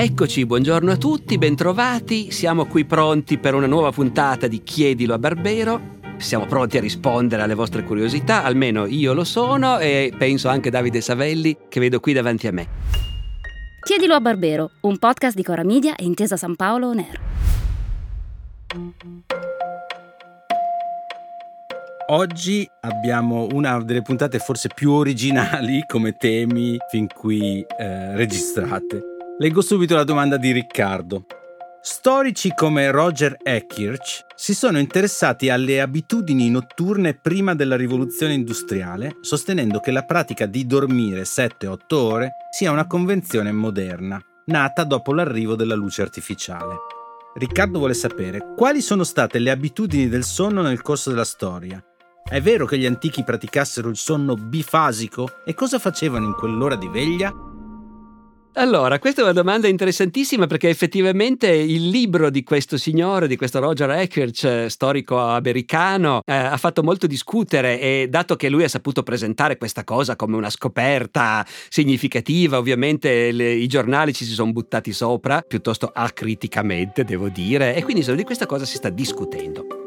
Eccoci, buongiorno a tutti, bentrovati. Siamo qui pronti per una nuova puntata di Chiedilo a Barbero. Siamo pronti a rispondere alle vostre curiosità, almeno io lo sono e penso anche Davide Savelli che vedo qui davanti a me. Chiedilo a Barbero, un podcast di Cora Media e Intesa San Paolo On Air. Oggi abbiamo una delle puntate forse più originali come temi fin qui eh, registrate. Leggo subito la domanda di Riccardo. Storici come Roger Ekirch si sono interessati alle abitudini notturne prima della rivoluzione industriale, sostenendo che la pratica di dormire 7-8 ore sia una convenzione moderna, nata dopo l'arrivo della luce artificiale. Riccardo vuole sapere quali sono state le abitudini del sonno nel corso della storia è vero che gli antichi praticassero il sonno bifasico? E cosa facevano in quell'ora di veglia? Allora, questa è una domanda interessantissima perché effettivamente il libro di questo signore, di questo Roger Eckerch, storico americano, eh, ha fatto molto discutere e dato che lui ha saputo presentare questa cosa come una scoperta significativa, ovviamente le, i giornali ci si sono buttati sopra, piuttosto acriticamente devo dire, e quindi di questa cosa si sta discutendo.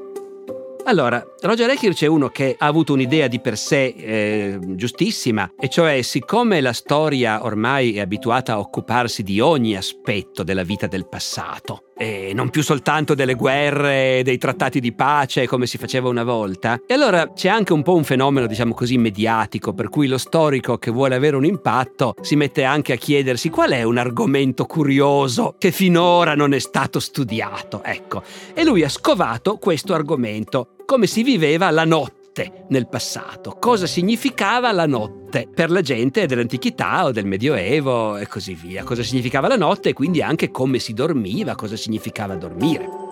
Allora, Roger Ekirch è uno che ha avuto un'idea di per sé eh, giustissima, e cioè siccome la storia ormai è abituata a occuparsi di ogni aspetto della vita del passato, e non più soltanto delle guerre, dei trattati di pace come si faceva una volta. E allora c'è anche un po' un fenomeno, diciamo così, mediatico, per cui lo storico che vuole avere un impatto si mette anche a chiedersi qual è un argomento curioso che finora non è stato studiato. Ecco, e lui ha scovato questo argomento, come si viveva la notte notte nel passato, cosa significava la notte per la gente dell'antichità o del medioevo e così via, cosa significava la notte e quindi anche come si dormiva, cosa significava dormire.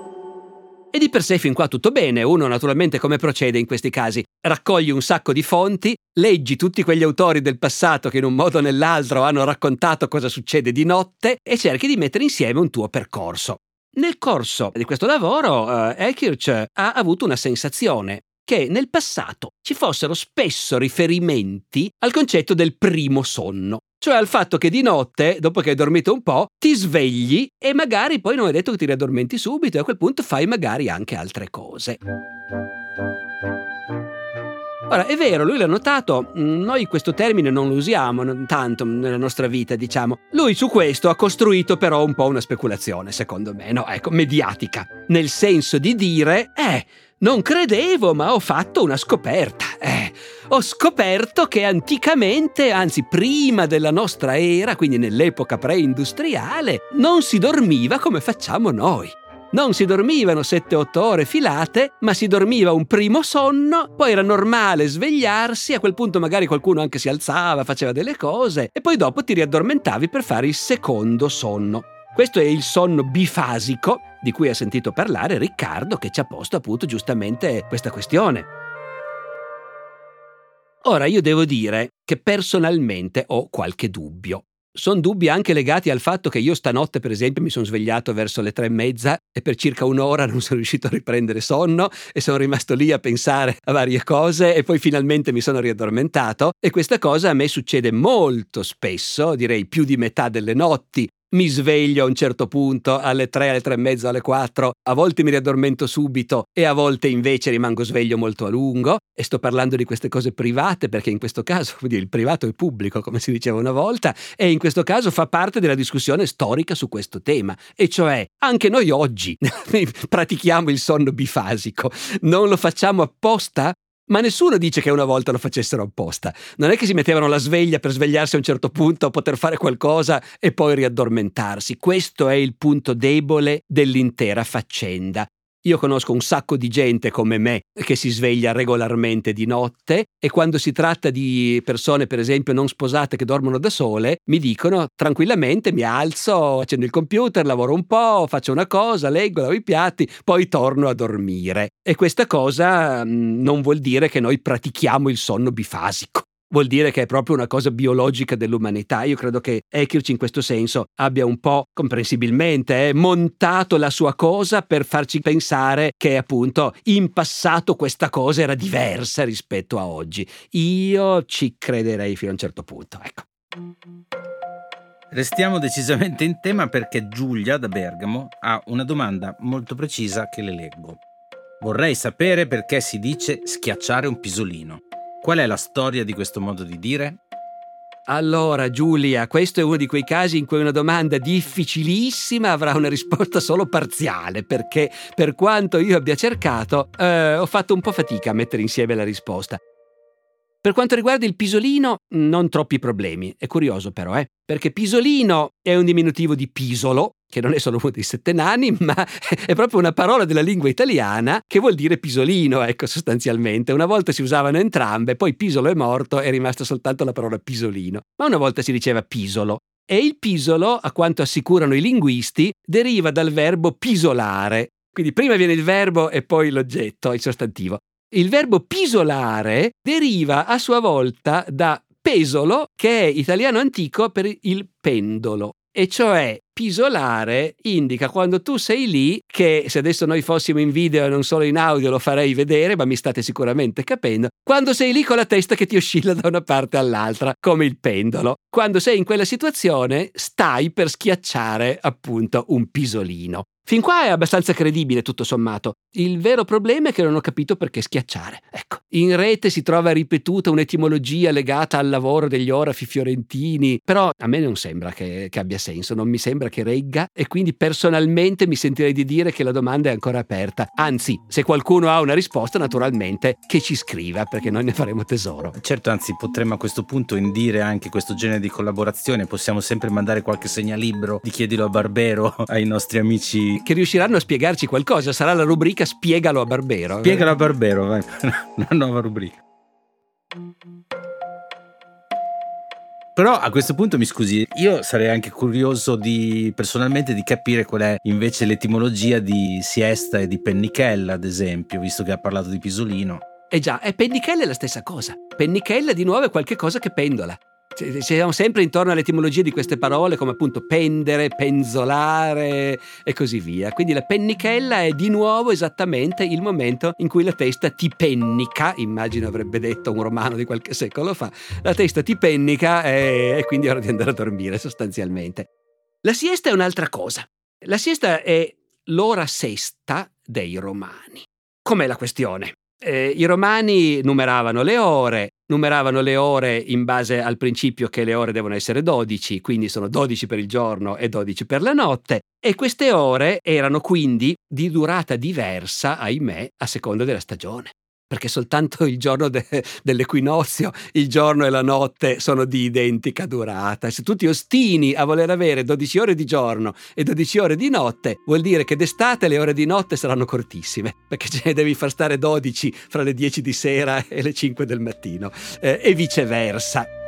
E di per sé fin qua tutto bene, uno naturalmente come procede in questi casi? Raccogli un sacco di fonti, leggi tutti quegli autori del passato che in un modo o nell'altro hanno raccontato cosa succede di notte e cerchi di mettere insieme un tuo percorso. Nel corso di questo lavoro, uh, Ekirch ha avuto una sensazione, che nel passato ci fossero spesso riferimenti al concetto del primo sonno, cioè al fatto che di notte, dopo che hai dormito un po', ti svegli e magari poi non è detto che ti riaddormenti subito e a quel punto fai magari anche altre cose. Ora, è vero, lui l'ha notato, mm, noi questo termine non lo usiamo tanto nella nostra vita, diciamo. Lui su questo ha costruito però un po' una speculazione, secondo me, no, ecco, mediatica, nel senso di dire, eh, non credevo, ma ho fatto una scoperta. Eh, ho scoperto che anticamente, anzi prima della nostra era, quindi nell'epoca preindustriale, non si dormiva come facciamo noi. Non si dormivano 7-8 ore filate, ma si dormiva un primo sonno, poi era normale svegliarsi, a quel punto magari qualcuno anche si alzava, faceva delle cose, e poi dopo ti riaddormentavi per fare il secondo sonno. Questo è il sonno bifasico di cui ha sentito parlare Riccardo che ci ha posto appunto giustamente questa questione. Ora io devo dire che personalmente ho qualche dubbio. Sono dubbi anche legati al fatto che io stanotte, per esempio, mi sono svegliato verso le tre e mezza e per circa un'ora non sono riuscito a riprendere sonno e sono rimasto lì a pensare a varie cose e poi finalmente mi sono riaddormentato e questa cosa a me succede molto spesso, direi più di metà delle notti, mi sveglio a un certo punto alle 3, alle 3 e mezza, alle 4, a volte mi riaddormento subito e a volte invece rimango sveglio molto a lungo. E sto parlando di queste cose private perché in questo caso il privato è pubblico come si diceva una volta e in questo caso fa parte della discussione storica su questo tema. E cioè anche noi oggi pratichiamo il sonno bifasico, non lo facciamo apposta ma nessuno dice che una volta lo facessero apposta. Non è che si mettevano la sveglia per svegliarsi a un certo punto, poter fare qualcosa e poi riaddormentarsi. Questo è il punto debole dell'intera faccenda. Io conosco un sacco di gente come me che si sveglia regolarmente di notte e quando si tratta di persone, per esempio, non sposate che dormono da sole, mi dicono tranquillamente mi alzo, accendo il computer, lavoro un po', faccio una cosa, leggo, lavo i piatti, poi torno a dormire. E questa cosa mm, non vuol dire che noi pratichiamo il sonno bifasico vuol dire che è proprio una cosa biologica dell'umanità. Io credo che Ekirch in questo senso abbia un po' comprensibilmente eh, montato la sua cosa per farci pensare che appunto in passato questa cosa era diversa rispetto a oggi. Io ci crederei fino a un certo punto, ecco. Restiamo decisamente in tema perché Giulia da Bergamo ha una domanda molto precisa che le leggo. Vorrei sapere perché si dice schiacciare un pisolino. Qual è la storia di questo modo di dire? Allora, Giulia, questo è uno di quei casi in cui una domanda difficilissima avrà una risposta solo parziale, perché per quanto io abbia cercato, eh, ho fatto un po' fatica a mettere insieme la risposta. Per quanto riguarda il pisolino, non troppi problemi. È curioso però, eh? Perché pisolino è un diminutivo di pisolo, che non è solo uno dei sette nani, ma è proprio una parola della lingua italiana che vuol dire pisolino, ecco, sostanzialmente. Una volta si usavano entrambe, poi pisolo è morto, è rimasta soltanto la parola pisolino. Ma una volta si diceva pisolo. E il pisolo, a quanto assicurano i linguisti, deriva dal verbo pisolare. Quindi prima viene il verbo e poi l'oggetto, il sostantivo. Il verbo pisolare deriva a sua volta da pesolo, che è italiano antico per il pendolo. E cioè pisolare indica quando tu sei lì, che se adesso noi fossimo in video e non solo in audio lo farei vedere, ma mi state sicuramente capendo, quando sei lì con la testa che ti oscilla da una parte all'altra, come il pendolo. Quando sei in quella situazione stai per schiacciare appunto un pisolino. Fin qua è abbastanza credibile tutto sommato. Il vero problema è che non ho capito perché schiacciare. Ecco, in rete si trova ripetuta un'etimologia legata al lavoro degli orafi fiorentini, però a me non sembra che, che abbia senso, non mi sembra che regga e quindi personalmente mi sentirei di dire che la domanda è ancora aperta. Anzi, se qualcuno ha una risposta, naturalmente che ci scriva perché noi ne faremo tesoro. Certo, anzi, potremmo a questo punto indire anche questo genere di collaborazione, possiamo sempre mandare qualche segnalibro di chiedilo a Barbero ai nostri amici che riusciranno a spiegarci qualcosa. Sarà la rubrica Spiegalo a Barbero. Spiegalo a Barbero, vai. nuova rubrica. Però a questo punto mi scusi, io sarei anche curioso di personalmente di capire qual è invece l'etimologia di siesta e di pennichella, ad esempio, visto che ha parlato di pisolino. Eh già, e pennichella è la stessa cosa. Pennichella di nuovo è qualcosa che pendola siamo sempre intorno all'etimologia di queste parole come appunto pendere, penzolare e così via. Quindi la pennichella è di nuovo esattamente il momento in cui la testa ti pennica, immagino avrebbe detto un romano di qualche secolo fa, la testa ti pennica e, e quindi è ora di andare a dormire sostanzialmente. La siesta è un'altra cosa. La siesta è l'ora sesta dei romani. Com'è la questione? Eh, I romani numeravano le ore, numeravano le ore in base al principio che le ore devono essere 12, quindi sono 12 per il giorno e 12 per la notte, e queste ore erano quindi di durata diversa, ahimè, a seconda della stagione perché soltanto il giorno de- dell'equinozio, il giorno e la notte sono di identica durata. Se tu ti ostini a voler avere 12 ore di giorno e 12 ore di notte, vuol dire che d'estate le ore di notte saranno cortissime, perché ce ne devi far stare 12 fra le 10 di sera e le 5 del mattino, eh, e viceversa.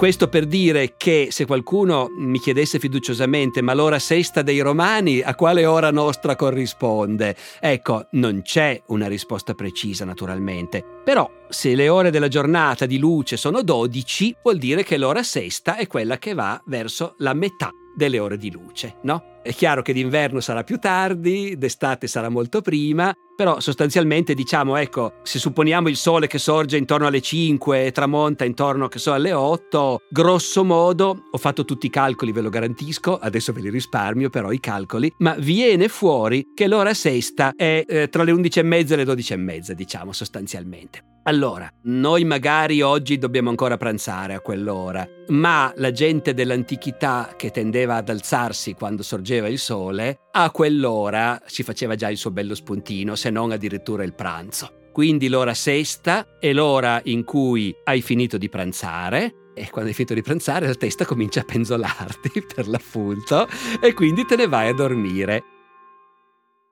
Questo per dire che se qualcuno mi chiedesse fiduciosamente ma l'ora sesta dei romani a quale ora nostra corrisponde? Ecco, non c'è una risposta precisa naturalmente, però se le ore della giornata di luce sono 12 vuol dire che l'ora sesta è quella che va verso la metà delle ore di luce, no? È chiaro che d'inverno sarà più tardi, d'estate sarà molto prima, però sostanzialmente diciamo, ecco, se supponiamo il sole che sorge intorno alle 5 e tramonta intorno, che so, alle 8, grosso modo, ho fatto tutti i calcoli, ve lo garantisco, adesso ve li risparmio però i calcoli, ma viene fuori che l'ora sesta è eh, tra le 11 e mezza e le 12 e mezza, diciamo, sostanzialmente. Allora, noi magari oggi dobbiamo ancora pranzare a quell'ora, ma la gente dell'antichità che tendeva ad alzarsi quando sorgeva il sole, a quell'ora si faceva già il suo bello spuntino, se non addirittura il pranzo. Quindi l'ora sesta è l'ora in cui hai finito di pranzare, e quando hai finito di pranzare la testa comincia a penzolarti per l'appunto e quindi te ne vai a dormire.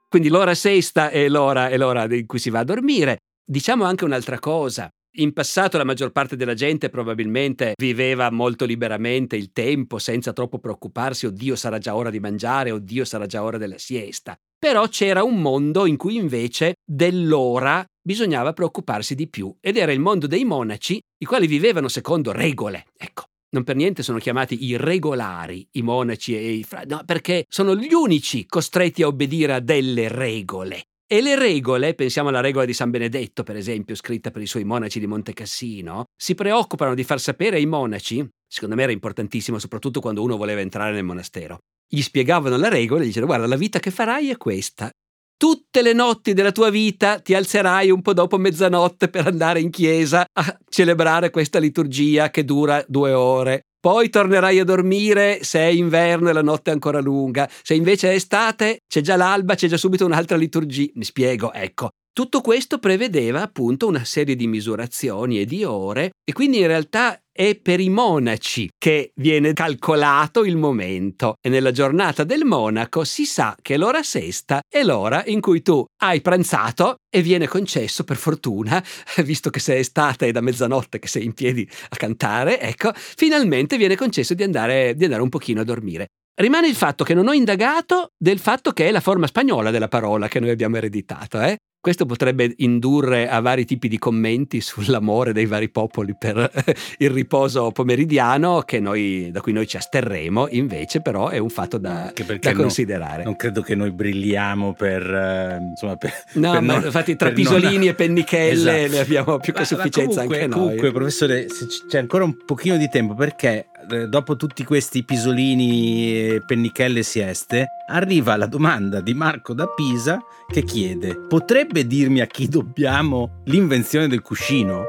Quindi l'ora sesta è l'ora, è l'ora in cui si va a dormire. Diciamo anche un'altra cosa. In passato la maggior parte della gente probabilmente viveva molto liberamente il tempo senza troppo preoccuparsi, oddio sarà già ora di mangiare, oddio sarà già ora della siesta. Però c'era un mondo in cui invece dell'ora bisognava preoccuparsi di più ed era il mondo dei monaci, i quali vivevano secondo regole. Ecco, non per niente sono chiamati i regolari, i monaci e i frati, no, perché sono gli unici costretti a obbedire a delle regole. E le regole, pensiamo alla regola di San Benedetto, per esempio, scritta per i suoi monaci di Monte Cassino, si preoccupano di far sapere ai monaci secondo me era importantissimo soprattutto quando uno voleva entrare nel monastero. Gli spiegavano la regola e gli dicevano guarda la vita che farai è questa. Tutte le notti della tua vita ti alzerai un po' dopo mezzanotte per andare in chiesa a celebrare questa liturgia che dura due ore. Poi tornerai a dormire se è inverno e la notte è ancora lunga. Se invece è estate, c'è già l'alba, c'è già subito un'altra liturgia. Mi spiego, ecco. Tutto questo prevedeva appunto una serie di misurazioni e di ore e quindi in realtà è per i monaci che viene calcolato il momento e nella giornata del monaco si sa che l'ora sesta è l'ora in cui tu hai pranzato e viene concesso per fortuna, visto che sei estate e da mezzanotte che sei in piedi a cantare, ecco, finalmente viene concesso di andare, di andare un pochino a dormire. Rimane il fatto che non ho indagato del fatto che è la forma spagnola della parola che noi abbiamo ereditato, eh? Questo potrebbe indurre a vari tipi di commenti sull'amore dei vari popoli per il riposo pomeridiano noi, da cui noi ci asterremo, invece però è un fatto da, da considerare. Non, non, credo che noi brilliamo per... Eh, insomma, per no, per ma non, infatti tra pisolini non... e pennichelle esatto. ne abbiamo più che sufficienza comunque, anche noi. Comunque professore, se c'è ancora un pochino di tempo perché dopo tutti questi pisolini, pennichelle e sieste, arriva la domanda di Marco da Pisa che chiede: potrebbe dirmi a chi dobbiamo l'invenzione del cuscino?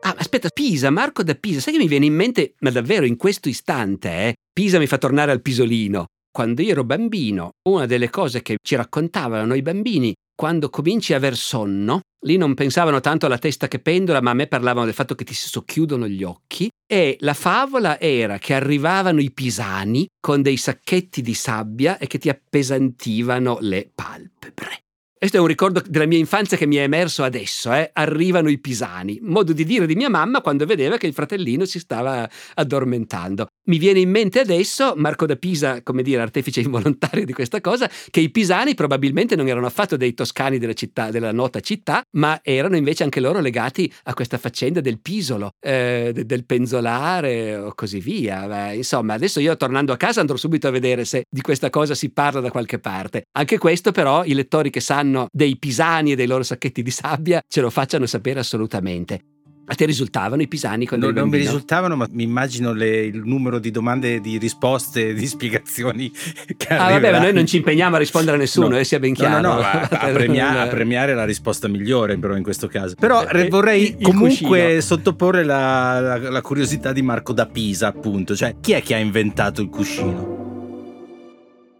Ah, aspetta, Pisa, Marco da Pisa, sai che mi viene in mente, ma davvero in questo istante, eh? Pisa mi fa tornare al pisolino. Quando io ero bambino, una delle cose che ci raccontavano i bambini quando cominci a aver sonno, lì non pensavano tanto alla testa che pendola, ma a me parlavano del fatto che ti socchiudono gli occhi. E la favola era che arrivavano i pisani con dei sacchetti di sabbia e che ti appesantivano le palpebre. Questo è un ricordo della mia infanzia che mi è emerso adesso, eh? arrivano i pisani, modo di dire di mia mamma quando vedeva che il fratellino si stava addormentando. Mi viene in mente adesso, Marco da Pisa, come dire, artefice involontario di questa cosa, che i pisani probabilmente non erano affatto dei toscani della, città, della nota città, ma erano invece anche loro legati a questa faccenda del pisolo, eh, del penzolare o così via. Beh, insomma, adesso io tornando a casa andrò subito a vedere se di questa cosa si parla da qualche parte. Anche questo però i lettori che sanno dei pisani e dei loro sacchetti di sabbia ce lo facciano sapere assolutamente. A te risultavano i pisani quando no, Non mi risultavano, ma mi immagino le, il numero di domande, di risposte, di spiegazioni che Ah, vabbè, ma noi non ci impegniamo a rispondere a nessuno, no. eh, sia ben chiaro. No, no, no a, a, premia- a, premiare la risposta migliore, però, in questo caso. Però eh, vorrei comunque cuscino. sottoporre la, la, la curiosità di Marco da Pisa, appunto. Cioè, chi è che ha inventato il cuscino?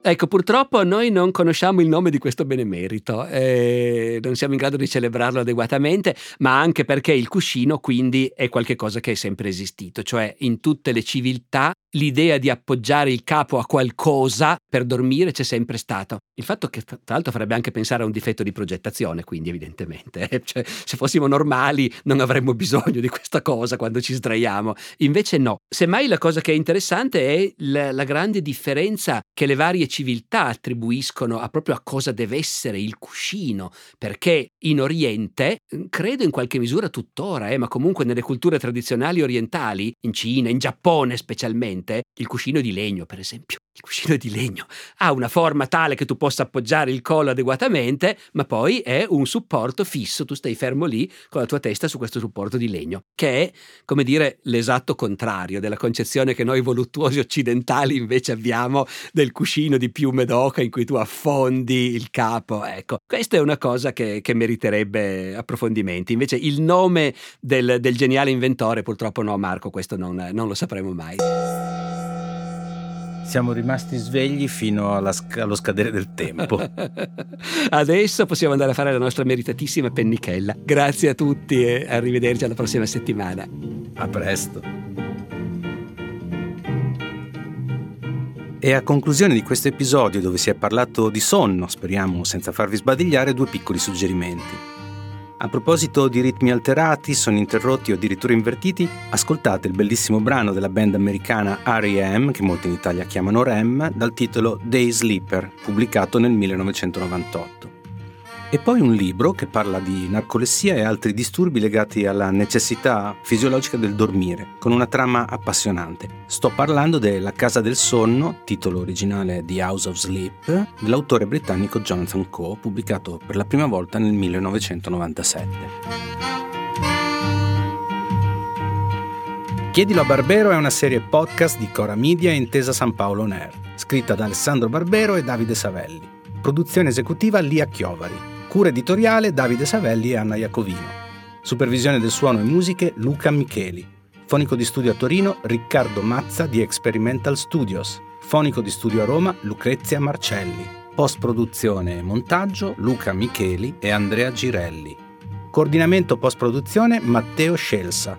Ecco, purtroppo noi non conosciamo il nome di questo benemerito, eh, non siamo in grado di celebrarlo adeguatamente, ma anche perché il cuscino quindi è qualcosa che è sempre esistito, cioè in tutte le civiltà l'idea di appoggiare il capo a qualcosa per dormire c'è sempre stato. Il fatto che tra l'altro farebbe anche pensare a un difetto di progettazione, quindi evidentemente, eh? cioè, se fossimo normali non avremmo bisogno di questa cosa quando ci sdraiamo. Invece no. Semmai la cosa che è interessante è la, la grande differenza che le varie civiltà attribuiscono a proprio a cosa deve essere il cuscino, perché in Oriente, credo in qualche misura tuttora, eh, ma comunque nelle culture tradizionali orientali, in Cina, in Giappone specialmente, il cuscino di legno, per esempio. Il cuscino di legno ha una forma tale che tu possa appoggiare il collo adeguatamente, ma poi è un supporto fisso, tu stai fermo lì con la tua testa su questo supporto di legno, che è, come dire, l'esatto contrario della concezione che noi voluttuosi occidentali invece abbiamo del cuscino di piume d'oca in cui tu affondi il capo. Ecco, questa è una cosa che, che meriterebbe approfondimenti. Invece il nome del, del, geniale inventore, purtroppo no, Marco, questo non, non lo sapremo mai. Siamo rimasti svegli fino alla, allo scadere del tempo. Adesso possiamo andare a fare la nostra meritatissima pennichella. Grazie a tutti e arrivederci alla prossima settimana. A presto. E a conclusione di questo episodio dove si è parlato di sonno, speriamo senza farvi sbadigliare, due piccoli suggerimenti. A proposito di ritmi alterati, sono interrotti o addirittura invertiti, ascoltate il bellissimo brano della band americana R.E.M., che molti in Italia chiamano REM, dal titolo Day Sleeper, pubblicato nel 1998. E poi un libro che parla di narcolessia e altri disturbi legati alla necessità fisiologica del dormire, con una trama appassionante. Sto parlando de La Casa del Sonno, titolo originale The House of Sleep, dell'autore britannico Jonathan Coe, pubblicato per la prima volta nel 1997. Chiedilo a Barbero è una serie podcast di Cora Media e Intesa San Paolo On Air, scritta da Alessandro Barbero e Davide Savelli. Produzione esecutiva Lia Chiovari. Cura editoriale Davide Savelli e Anna Iacovino. Supervisione del suono e musiche Luca Micheli. Fonico di studio a Torino Riccardo Mazza di Experimental Studios. Fonico di studio a Roma Lucrezia Marcelli. Post produzione e montaggio Luca Micheli e Andrea Girelli. Coordinamento post produzione Matteo Scelsa.